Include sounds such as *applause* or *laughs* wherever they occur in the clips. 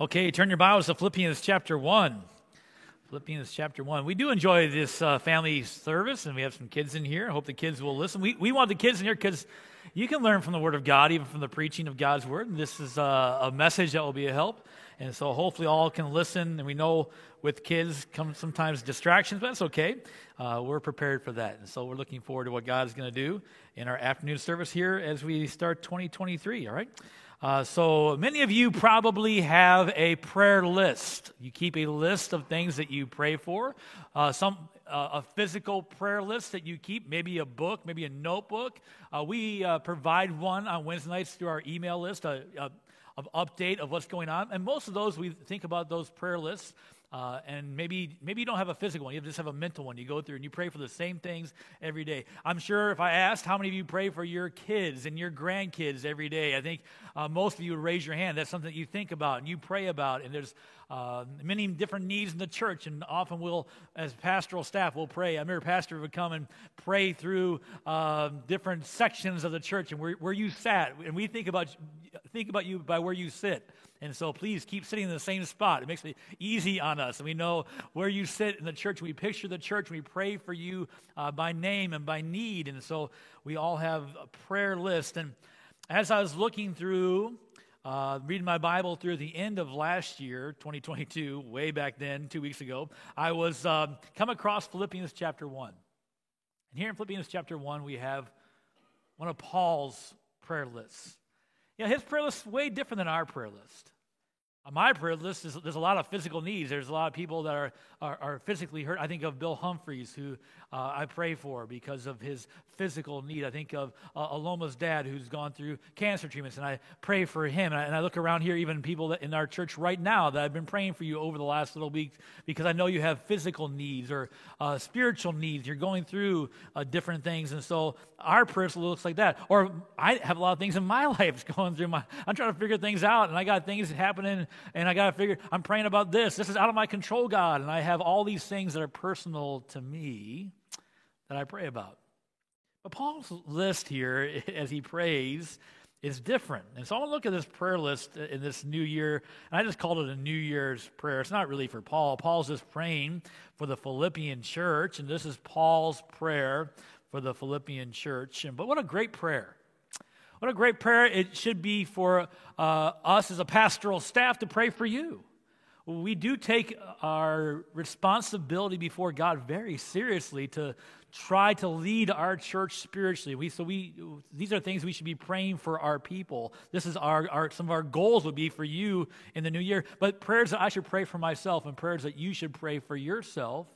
Okay, turn your Bibles to Philippians chapter 1. Philippians chapter 1. We do enjoy this uh, family service, and we have some kids in here. I hope the kids will listen. We, we want the kids in here because you can learn from the Word of God, even from the preaching of God's Word. And this is uh, a message that will be a help. And so hopefully all can listen. And we know with kids come sometimes distractions, but that's okay. Uh, we're prepared for that. And so we're looking forward to what God is going to do in our afternoon service here as we start 2023, all right? Uh, so many of you probably have a prayer list. You keep a list of things that you pray for. Uh, some uh, a physical prayer list that you keep, maybe a book, maybe a notebook. Uh, we uh, provide one on Wednesday nights through our email list, a, a, of update of what's going on. And most of those we think about those prayer lists uh, and maybe maybe you don't have a physical one; you just have a mental one. You go through and you pray for the same things every day. I'm sure if I asked how many of you pray for your kids and your grandkids every day, I think uh, most of you would raise your hand. That's something that you think about and you pray about. And there's uh, many different needs in the church, and often we'll, as pastoral staff, we'll pray. I remember pastor would come and pray through uh, different sections of the church and where, where you sat, and we think about think about you by where you sit. And so please keep sitting in the same spot. It makes it easy on us. And we know where you sit in the church. We picture the church. We pray for you uh, by name and by need. And so we all have a prayer list. And as I was looking through, uh, reading my Bible through the end of last year, 2022, way back then, two weeks ago, I was uh, come across Philippians chapter 1. And here in Philippians chapter 1, we have one of Paul's prayer lists. You know, his prayer list is way different than our prayer list. On my prayer list, is, there's a lot of physical needs. There's a lot of people that are, are, are physically hurt. I think of Bill Humphreys, who uh, I pray for because of his physical need. I think of uh, Aloma's dad, who's gone through cancer treatments, and I pray for him. And I, and I look around here, even people that in our church right now that I've been praying for you over the last little weeks because I know you have physical needs or uh, spiritual needs. You're going through uh, different things. And so our prayer list looks like that. Or I have a lot of things in my *laughs* life going through my, I'm trying to figure things out, and I got things happening and I got to figure, I'm praying about this. This is out of my control, God. And I have all these things that are personal to me that I pray about. But Paul's list here, *laughs* as he prays, is different. And so I want to look at this prayer list in this new year, and I just called it a New Year's prayer. It's not really for Paul. Paul's just praying for the Philippian church, and this is Paul's prayer for the Philippian church. And, but what a great prayer. What a great prayer it should be for uh, us as a pastoral staff to pray for you. We do take our responsibility before God very seriously to try to lead our church spiritually. We, so we, these are things we should be praying for our people. This is our, our, some of our goals would be for you in the new year. But prayers that I should pray for myself and prayers that you should pray for yourself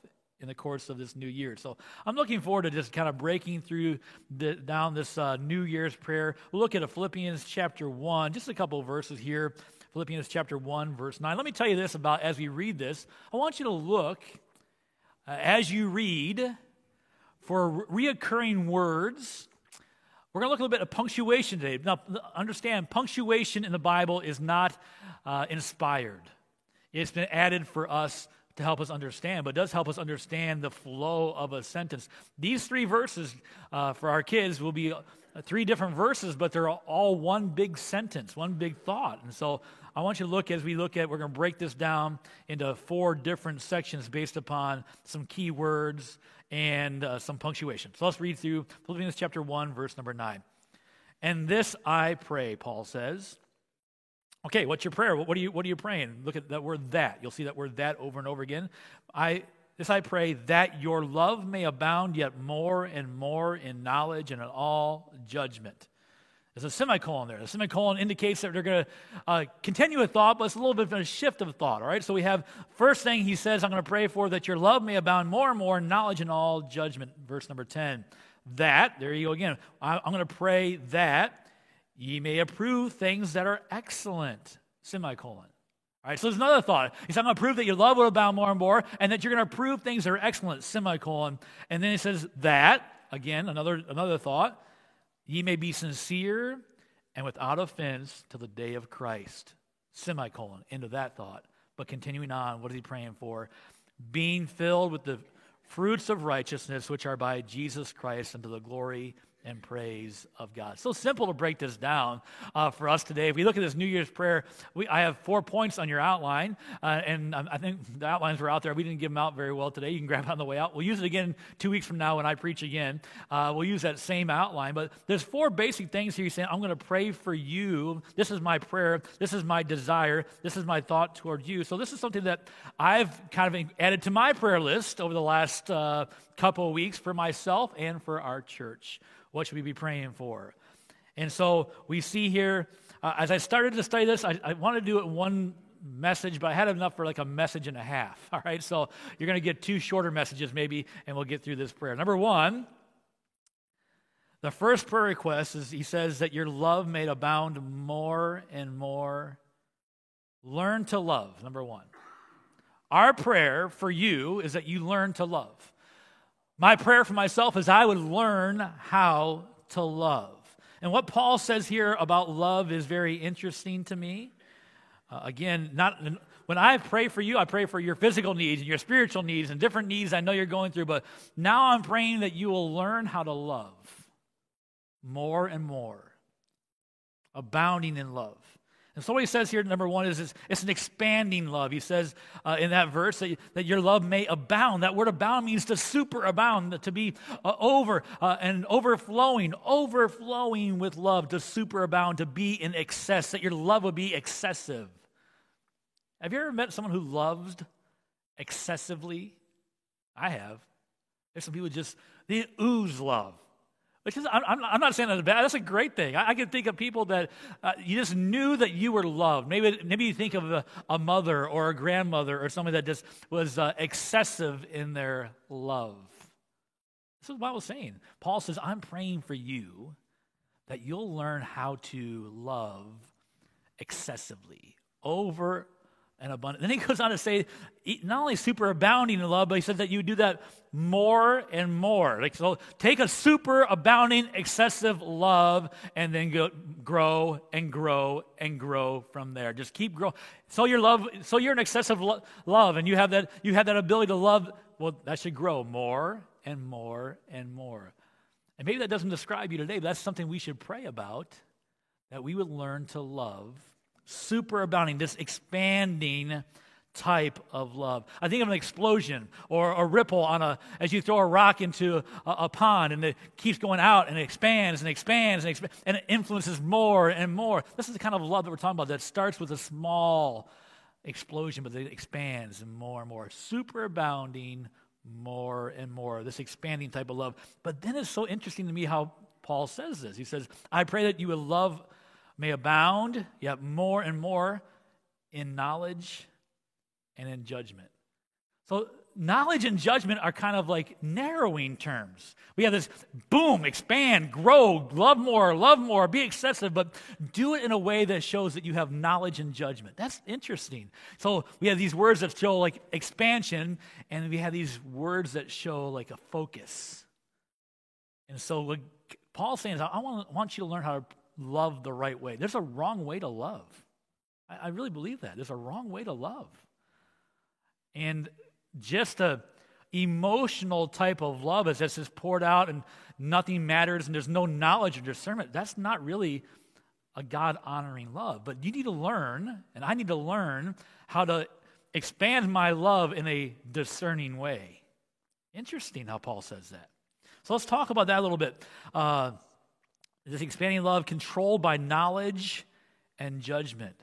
in the course of this new year. So I'm looking forward to just kind of breaking through the, down this uh, New Year's prayer. We'll look at Philippians chapter 1, just a couple verses here. Philippians chapter 1, verse 9. Let me tell you this about as we read this. I want you to look uh, as you read for reoccurring words. We're going to look a little bit at punctuation today. Now, understand, punctuation in the Bible is not uh, inspired. It's been added for us to help us understand, but does help us understand the flow of a sentence. These three verses uh, for our kids will be uh, three different verses, but they're all one big sentence, one big thought. And so I want you to look as we look at, we're going to break this down into four different sections based upon some key words and uh, some punctuation. So let's read through Philippians chapter 1, verse number 9. And this I pray, Paul says Okay, what's your prayer? What are you, what are you praying? Look at that word that. You'll see that word that over and over again. I, this I pray that your love may abound yet more and more in knowledge and in all judgment. There's a semicolon there. The semicolon indicates that they're going to uh, continue a thought, but it's a little bit of a shift of thought, all right? So we have, first thing he says, I'm going to pray for that your love may abound more and more in knowledge and all judgment. Verse number 10. That, there you go again. I, I'm going to pray that Ye may approve things that are excellent. Semicolon. All right, so there's another thought. He says, I'm going to prove that your love will abound more and more, and that you're going to approve things that are excellent. Semicolon. And then he says, that, again, another, another thought. Ye may be sincere and without offense to the day of Christ. Semicolon. Into that thought. But continuing on, what is he praying for? Being filled with the fruits of righteousness, which are by Jesus Christ, unto the glory and praise of God. So simple to break this down uh, for us today. If we look at this New Year's prayer, we, I have four points on your outline, uh, and I think the outlines were out there. We didn't give them out very well today. You can grab it on the way out. We'll use it again two weeks from now when I preach again. Uh, we'll use that same outline, but there's four basic things here. He's saying, I'm going to pray for you. This is my prayer. This is my desire. This is my thought toward you. So this is something that I've kind of added to my prayer list over the last uh, couple of weeks for myself and for our church. What should we be praying for? And so we see here, uh, as I started to study this, I, I wanted to do it one message, but I had enough for like a message and a half. *laughs* All right, so you're going to get two shorter messages maybe, and we'll get through this prayer. Number one, the first prayer request is he says that your love may abound more and more. Learn to love, number one. Our prayer for you is that you learn to love. My prayer for myself is I would learn how to love. And what Paul says here about love is very interesting to me. Uh, again, not when I pray for you, I pray for your physical needs and your spiritual needs and different needs I know you're going through, but now I'm praying that you will learn how to love more and more, abounding in love. And so what he says here, number one, is it's, an expanding love. He says uh, in that verse that, that your love may abound. That word abound means to superabound, to be uh, over uh, and overflowing, overflowing with love, to superabound, to be in excess, that your love would be excessive. Have you ever met someone who loved excessively? I have. There's some people just, they ooze love. Which is, I'm, I'm not saying that's bad. That's a great thing. I, I can think of people that uh, you just knew that you were loved. Maybe, maybe you think of a, a mother or a grandmother or somebody that just was uh, excessive in their love. This is what I was saying. Paul says, I'm praying for you that you'll learn how to love excessively, over and abundant. Then he goes on to say, not only super abounding in love, but he says that you do that more and more. Like so, take a super abounding, excessive love, and then go, grow and grow and grow from there. Just keep growing. So your love, so you're an excessive lo- love, and you have that you have that ability to love. Well, that should grow more and more and more. And maybe that doesn't describe you today, but that's something we should pray about. That we would learn to love super abounding, this expanding type of love. I think of an explosion or a ripple on a as you throw a rock into a, a, pond and it keeps going out and expands and expands and expands and it influences more and more. This is the kind of love that we're talking about that starts with a small explosion but it expands and more and more. Super abounding more and more. This expanding type of love. But then it's so interesting to me how Paul says this. He says, I pray that you will love may abound yet more and more in knowledge and in judgment. So, knowledge and judgment are kind of like narrowing terms. We have this boom, expand, grow, love more, love more, be excessive, but do it in a way that shows that you have knowledge and judgment. That's interesting. So, we have these words that show like expansion, and we have these words that show like a focus. And so, what Paul's saying is, I want, want you to learn how to love the right way. There's a wrong way to love. I, I really believe that. There's a wrong way to love. And just a emotional type of love as this is poured out and nothing matters and there's no knowledge or discernment, that's not really a God honoring love. But you need to learn, and I need to learn how to expand my love in a discerning way. Interesting how Paul says that. So let's talk about that a little bit. Uh, this expanding love controlled by knowledge and judgment.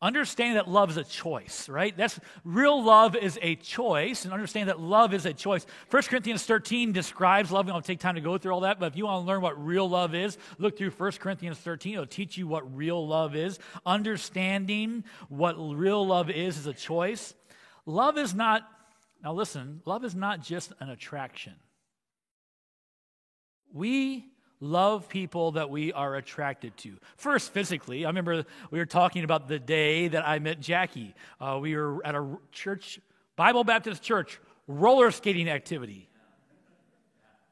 Understand that love is a choice, right? That's real love is a choice, and understand that love is a choice. 1 Corinthians 13 describes love. We don't take time to go through all that, but if you want to learn what real love is, look through 1 Corinthians 13. It'll teach you what real love is. Understanding what real love is is a choice. Love is not, now listen, love is not just an attraction. We love people that we are attracted to. First, physically, I remember we were talking about the day that I met Jackie. Uh, we were at a church, Bible Baptist church, roller skating activity.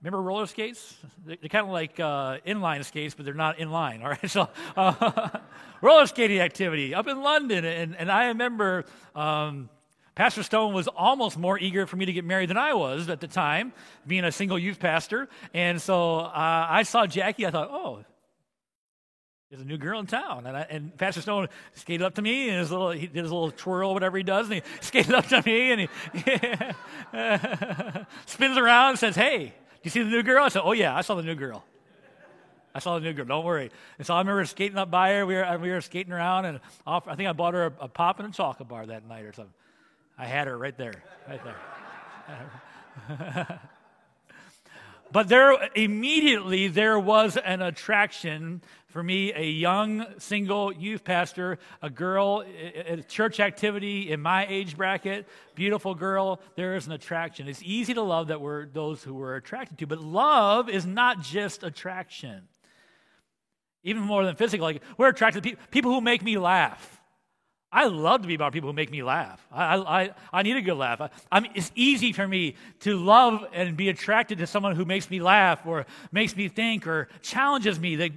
Remember roller skates? They're kind of like uh, inline skates, but they're not inline. *laughs* All right, so uh, *laughs* roller skating activity up in London, and, and I remember um, Pastor Stone was almost more eager for me to get married than I was at the time, being a single youth pastor. And so uh, I saw Jackie. I thought, oh, there's a new girl in town. And, I, and Pastor Stone skated up to me and his little, he did his little twirl, whatever he does, and he *laughs* skated up to me and he *laughs* spins around and says, Hey, do you see the new girl? I said, Oh, yeah, I saw the new girl. I saw the new girl. Don't worry. And so I remember skating up by her. We were, we were skating around, and off, I think I bought her a, a pop and a chocolate bar that night or something. I had her right there, right there. *laughs* but there immediately there was an attraction for me, a young single youth pastor, a girl at a church activity in my age bracket, beautiful girl, there is an attraction. It's easy to love that we're those who we're attracted to, but love is not just attraction. Even more than physical, like we're attracted to people who make me laugh. I love to be about people who make me laugh. I, I, I need a good laugh. I, I mean, it's easy for me to love and be attracted to someone who makes me laugh or makes me think or challenges me. That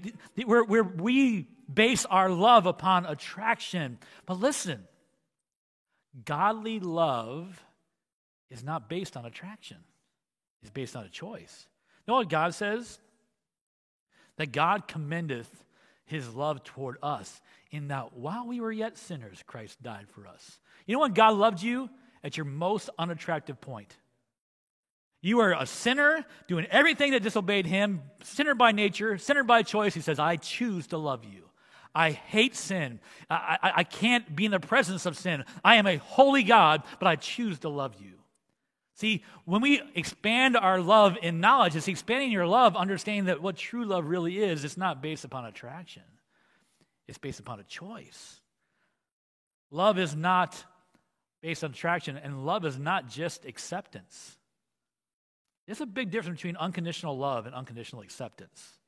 we're, we base our love upon attraction. But listen, godly love is not based on attraction, it's based on a choice. You know what God says? That God commendeth his love toward us in that while we were yet sinners, Christ died for us. You know when God loved you? At your most unattractive point. You are a sinner, doing everything that disobeyed him, sinner by nature, sinner by choice. He says, I choose to love you. I hate sin. I, I, I, can't be in the presence of sin. I am a holy God, but I choose to love you. See, when we expand our love in knowledge, it's expanding your love, understanding that what true love really is, it's not based upon attraction. It's based upon a choice. Love is not based on attraction, and love is not just acceptance. There's a big difference between unconditional love and unconditional acceptance.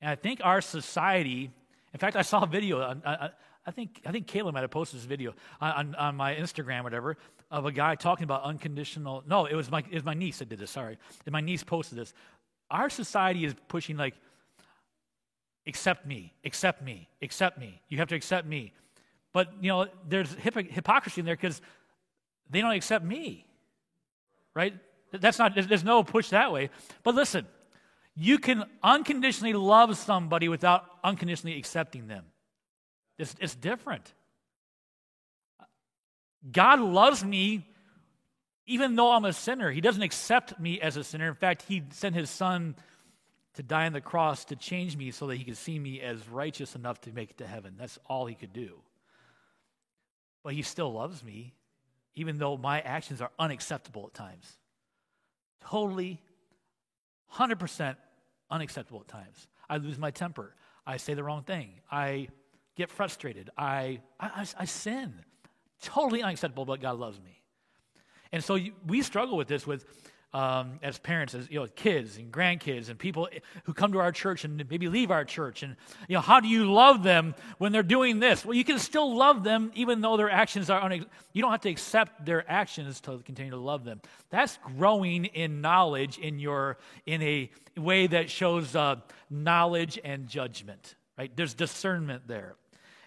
And I think our society, in fact, I saw a video, I, I think, I think Kayla might have posted this video on, on my Instagram, whatever, of a guy talking about unconditional. No, it was my, it was my niece that did this, sorry. And my niece posted this. Our society is pushing like accept me, accept me, accept me. You have to accept me. But, you know, there's hypocrisy in there because they don't accept me, right? That's not, there's no push that way. But listen, you can unconditionally love somebody without unconditionally accepting them. It's, it's different. God loves me even though I'm a sinner. He doesn't accept me as a sinner. In fact, He sent His Son to die on the cross to change me so that he could see me as righteous enough to make it to heaven. That's all he could do. But he still loves me, even though my actions are unacceptable at times. Totally, 100% unacceptable at times. I lose my temper. I say the wrong thing. I get frustrated. I, I, I sin. Totally unacceptable, but God loves me. And so we struggle with this with um, as parents, as you know, kids and grandkids and people who come to our church and maybe leave our church. And you know, how do you love them when they're doing this? Well, you can still love them even though their actions are. You don't have to accept their actions to continue to love them. That's growing in knowledge in your in a way that shows uh, knowledge and judgment. Right? There's discernment there,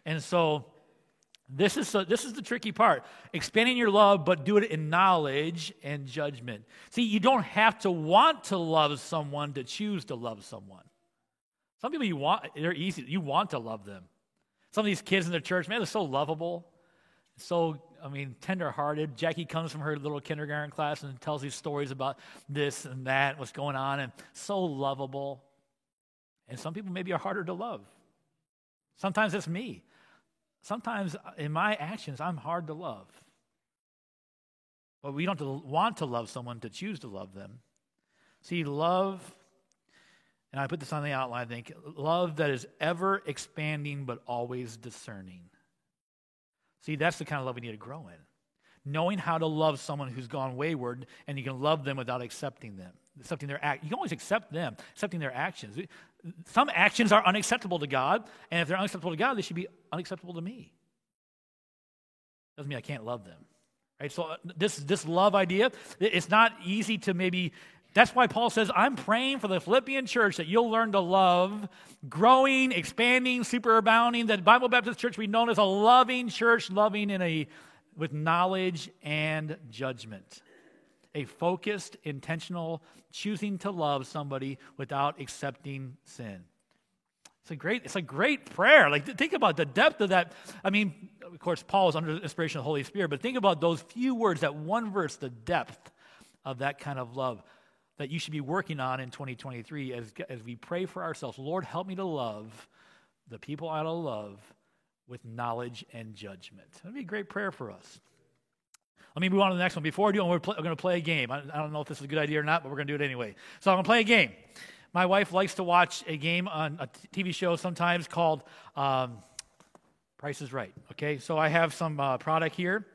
and so this is, this is the tricky part. Expanding your love, but do it in knowledge and judgment. See, you don't have to want to love someone to choose to love someone. Some people you want, they're easy. You want to love them. Some of these kids in the church, man, they're so lovable. So, I mean, tenderhearted. Jackie comes from her little kindergarten class and tells these stories about this and that, what's going on, and so lovable. And some people maybe are harder to love. Sometimes it's me. Sometimes uh, in my actions, I'm hard to love. But we don't want to love someone to choose to love them. See, love, and I put this on the outline, I think, love that is ever expanding but always discerning. See, that's the kind of love we need to grow in knowing how to love someone who's gone wayward, and you can love them without accepting them, accepting their act. You can always accept them, accepting their actions. Some actions are unacceptable to God, and if they're unacceptable to God, they should be unacceptable to me. Doesn't mean I can't love them. Right? So uh, this this love idea, it's not easy to maybe that's why Paul says, I'm praying for the Philippian church that you'll learn to love, growing, expanding, superabounding, that Bible Baptist Church be known as a loving church, loving in a with knowledge and judgment. A focused, intentional choosing to love somebody without accepting sin. It's a great, it's a great prayer. Like think about the depth of that. I mean, of course, Paul is under the inspiration of the Holy Spirit, but think about those few words, that one verse, the depth of that kind of love that you should be working on in 2023 as, as we pray for ourselves. Lord, help me to love the people I love with knowledge and judgment. That'd be a great prayer for us. Let me move on to the next one. Before I do, we're, going to play a game. I, I don't know if this is a good idea or not, but we're going to do it anyway. So I'm going to play a game. My wife likes to watch a game on a TV show sometimes called um, Price is Right. Okay, so I have some uh, product here,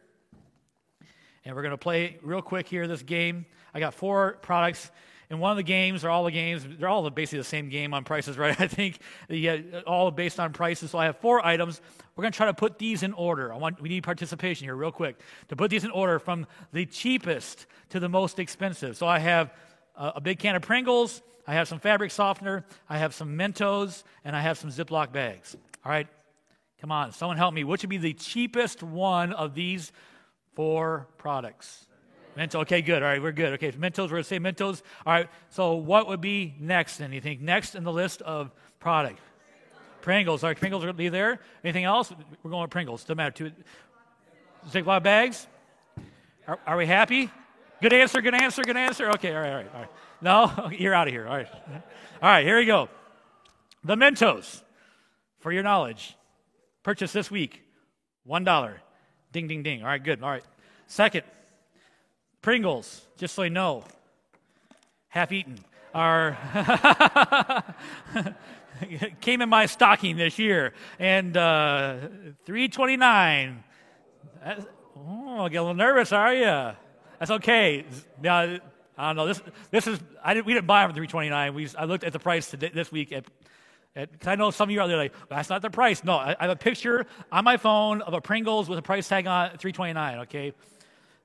and we're going to play real quick here this game. I got four products. And one of the games, or all the games, they're all basically the same game on prices, *laughs* right? I think yeah, all based on prices. So I have four items. We're going to try to put these in order. I want we need participation here, real quick, to put these in order from the cheapest to the most expensive. So I have a, a big can of Pringles. I have some fabric softener. I have some Mentos, and I have some Ziploc bags. All right, come on, someone help me. What would be the cheapest one of these four products? Mentos. Okay, good. All right, we're good. Okay, Mentos. We're going to say Mentos. All right. So, what would be next? Then you think next in the list of product? Pringles. All right, Pringles are going to be there. Anything else? We're going with Pringles. Doesn't matter. Two. Ziploc bags. Are, are we happy? Good answer. Good answer. Good answer. Okay. All right. All right. All right. No, *laughs* you're out of here. All right. All right. Here we go. The Mentos. For your knowledge, purchase this week, one dollar. Ding, ding, ding. All right. Good. All right. Second. Pringles, just so you know, half eaten, are *laughs* came in my stocking this year, and uh, three twenty nine. Oh, get a little nervous, are you? That's okay. Now, I don't know. This this is I didn't we didn't buy them twenty nine. We I looked at the price today, this week at. Because I know some of you are there like that's not the price. No, I, I have a picture on my phone of a Pringles with a price tag on three twenty nine. Okay,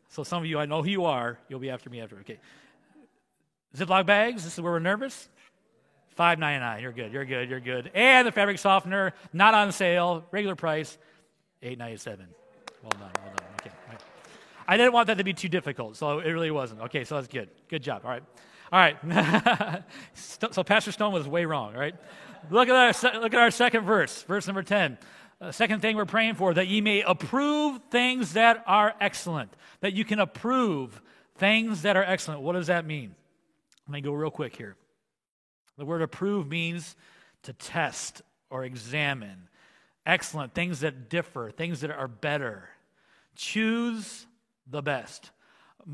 so some of you, I know who you are. You'll be after me after. Okay. Ziploc bags. This is where we're nervous. Five ninety nine. You're good. You're good. You're good. And the fabric softener, not on sale, regular price, eight ninety seven. Well done. Well done. Okay. Right. I didn't want that to be too difficult, so it really wasn't. Okay, so that's good. Good job. All right. All right. *laughs* so Pastor Stone was way wrong. Right. Look at our look at our second verse, verse number ten. Uh, second thing we're praying for, that ye may approve things that are excellent. That you can approve things that are excellent. What does that mean? Let me go real quick here. The word approve means to test or examine. Excellent, things that differ, things that are better. Choose the best.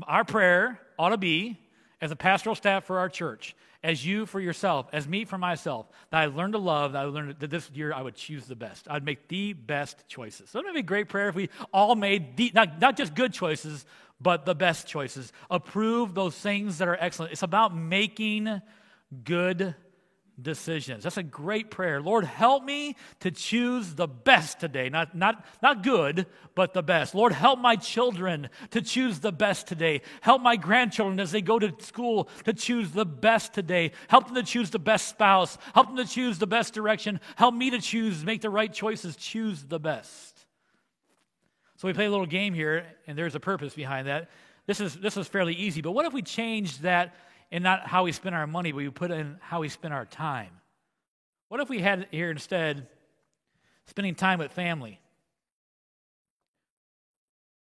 Our prayer ought to be, as a pastoral staff for our church, as you for yourself, as me for myself, that I learned to love, that I learned that this year I would choose the best. I'd make the best choices. So it would be a great prayer if we all made the, not, not just good choices, but the best choices. Approve those things that are excellent. It's about making good decisions. That's a great prayer. Lord, help me to choose the best today. Not, not, not good, but the best. Lord, help my children to choose the best today. Help my grandchildren as they go to school to choose the best today. Help them to choose the best spouse. Help them to choose the best direction. Help me to choose, make the right choices, choose the best. So we play a little game here, and there's a purpose behind that. This is, this is fairly easy, but what if we changed that and not how we spend our money, but we put in how we spend our time. What if we had here instead spending time with family,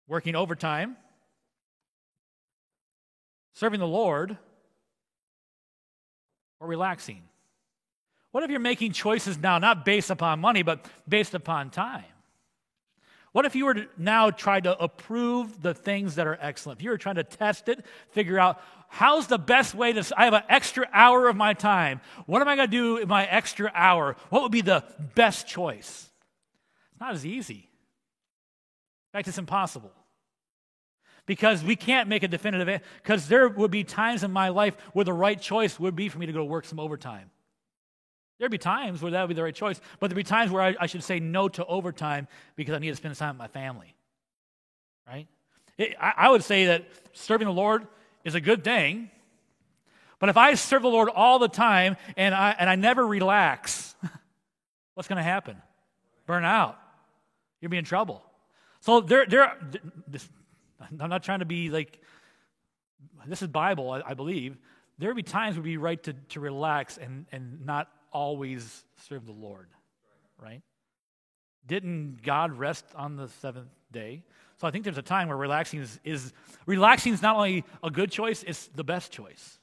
working overtime, serving the Lord, or relaxing? What if you're making choices now, not based upon money, but based upon time? What if you were now try to approve the things that are excellent? If you were trying to test it, figure out how's the best way to, I have an extra hour of my time. What am I going to do in my extra hour? What would be the best choice? It's not as easy. In fact, it's impossible. Because we can't make a definitive, because there would be times in my life where the right choice would be for me to go work some overtime. There'd be times where that would be the right choice, but there'd be times where I, I should say no to overtime because I need to spend time with my family. Right? It, I, I would say that serving the Lord is a good thing, but if I serve the Lord all the time and I, and I never relax, *laughs* what's going to happen? Burn out. You'll be in trouble. So there, there. This, I'm not trying to be like. This is Bible, I, I believe. There would be times would be right to, to relax and, and not always serve the Lord, right? Didn't God rest on the seventh day? So I think there's a time where relaxing is, is relaxing is not only a good choice, it's the best choice.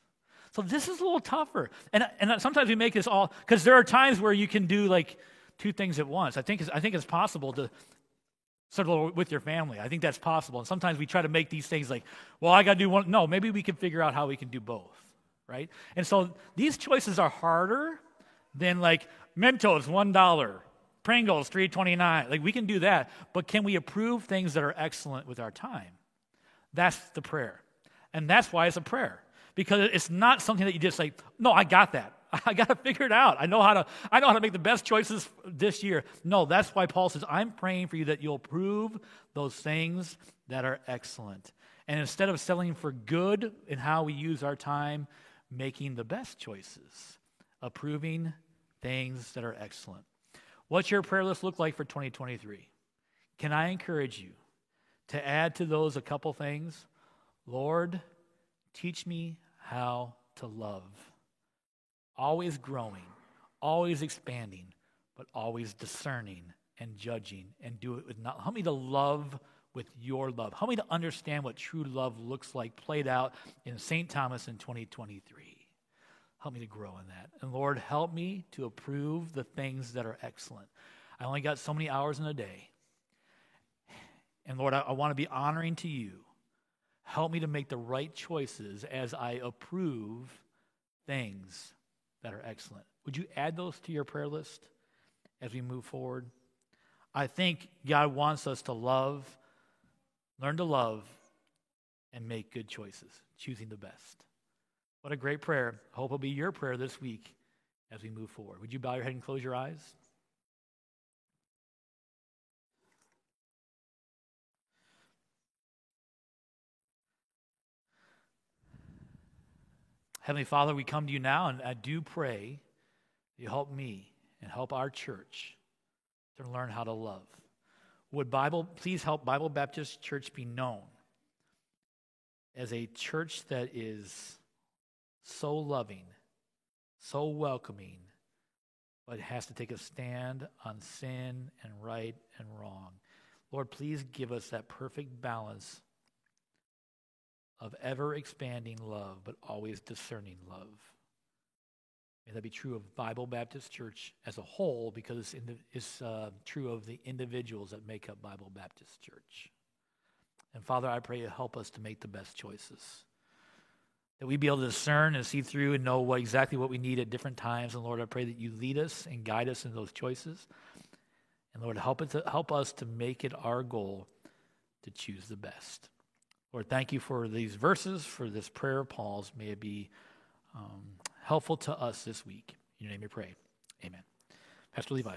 So this is a little tougher. And, and sometimes we make this all, because there are times where you can do like two things at once. I think it's, I think it's possible to settle with your family. I think that's possible. And sometimes we try to make these things like, well, I got to do one. No, maybe we can figure out how we can do both, right? And so these choices are harder than like Mentos, $1, Pringles, 329. Like we can do that, but can we approve things that are excellent with our time? That's the prayer. And that's why it's a prayer because it's not something that you just like, no, I got that. *laughs* I got to figure it out. I know how to I know how to make the best choices this year. No, that's why Paul says, I'm praying for you that you'll prove those things that are excellent. And instead of settling for good in how we use our time, making the best choices, approving things that are excellent. What's your prayer list look like for 2023? Can I encourage you to add to those a couple things? Lord, teach me how to love. Always growing, always expanding, but always discerning and judging and do it with not. Help me to love with your love. Help me to understand what true love looks like played out in St. Thomas in 2023. Help me to grow in that. And Lord, help me to approve the things that are excellent. I only got so many hours in a day. And Lord, I, I want to be honoring to you. Help me to make the right choices as I approve things that are excellent. Would you add those to your prayer list as we move forward? I think God wants us to love, learn to love, and make good choices, choosing the best. What a great prayer. I hope it'll be your prayer this week as we move forward. Would you bow your head and close your eyes? Heavenly Father, we come to you now, and I do pray you help me and help our church to learn how to love. Would Bible please help Bible Baptist Church be known as a church that is so loving, so welcoming, but has to take a stand on sin and right and wrong. Lord, please give us that perfect balance of ever expanding love, but always discerning love. May that be true of Bible Baptist Church as a whole, because it's, uh, true of the individuals that make up Bible Baptist Church. And Father, I pray you help us to make the best choices. That we be able to discern and see through and know what, exactly what we need at different times. And Lord, I pray that you lead us and guide us in those choices. And Lord, help, it to, help us to make it our goal to choose the best. Lord, thank you for these verses, for this prayer of Paul's. May it be um, helpful to us this week. In your name we pray. Amen. Pastor Levi.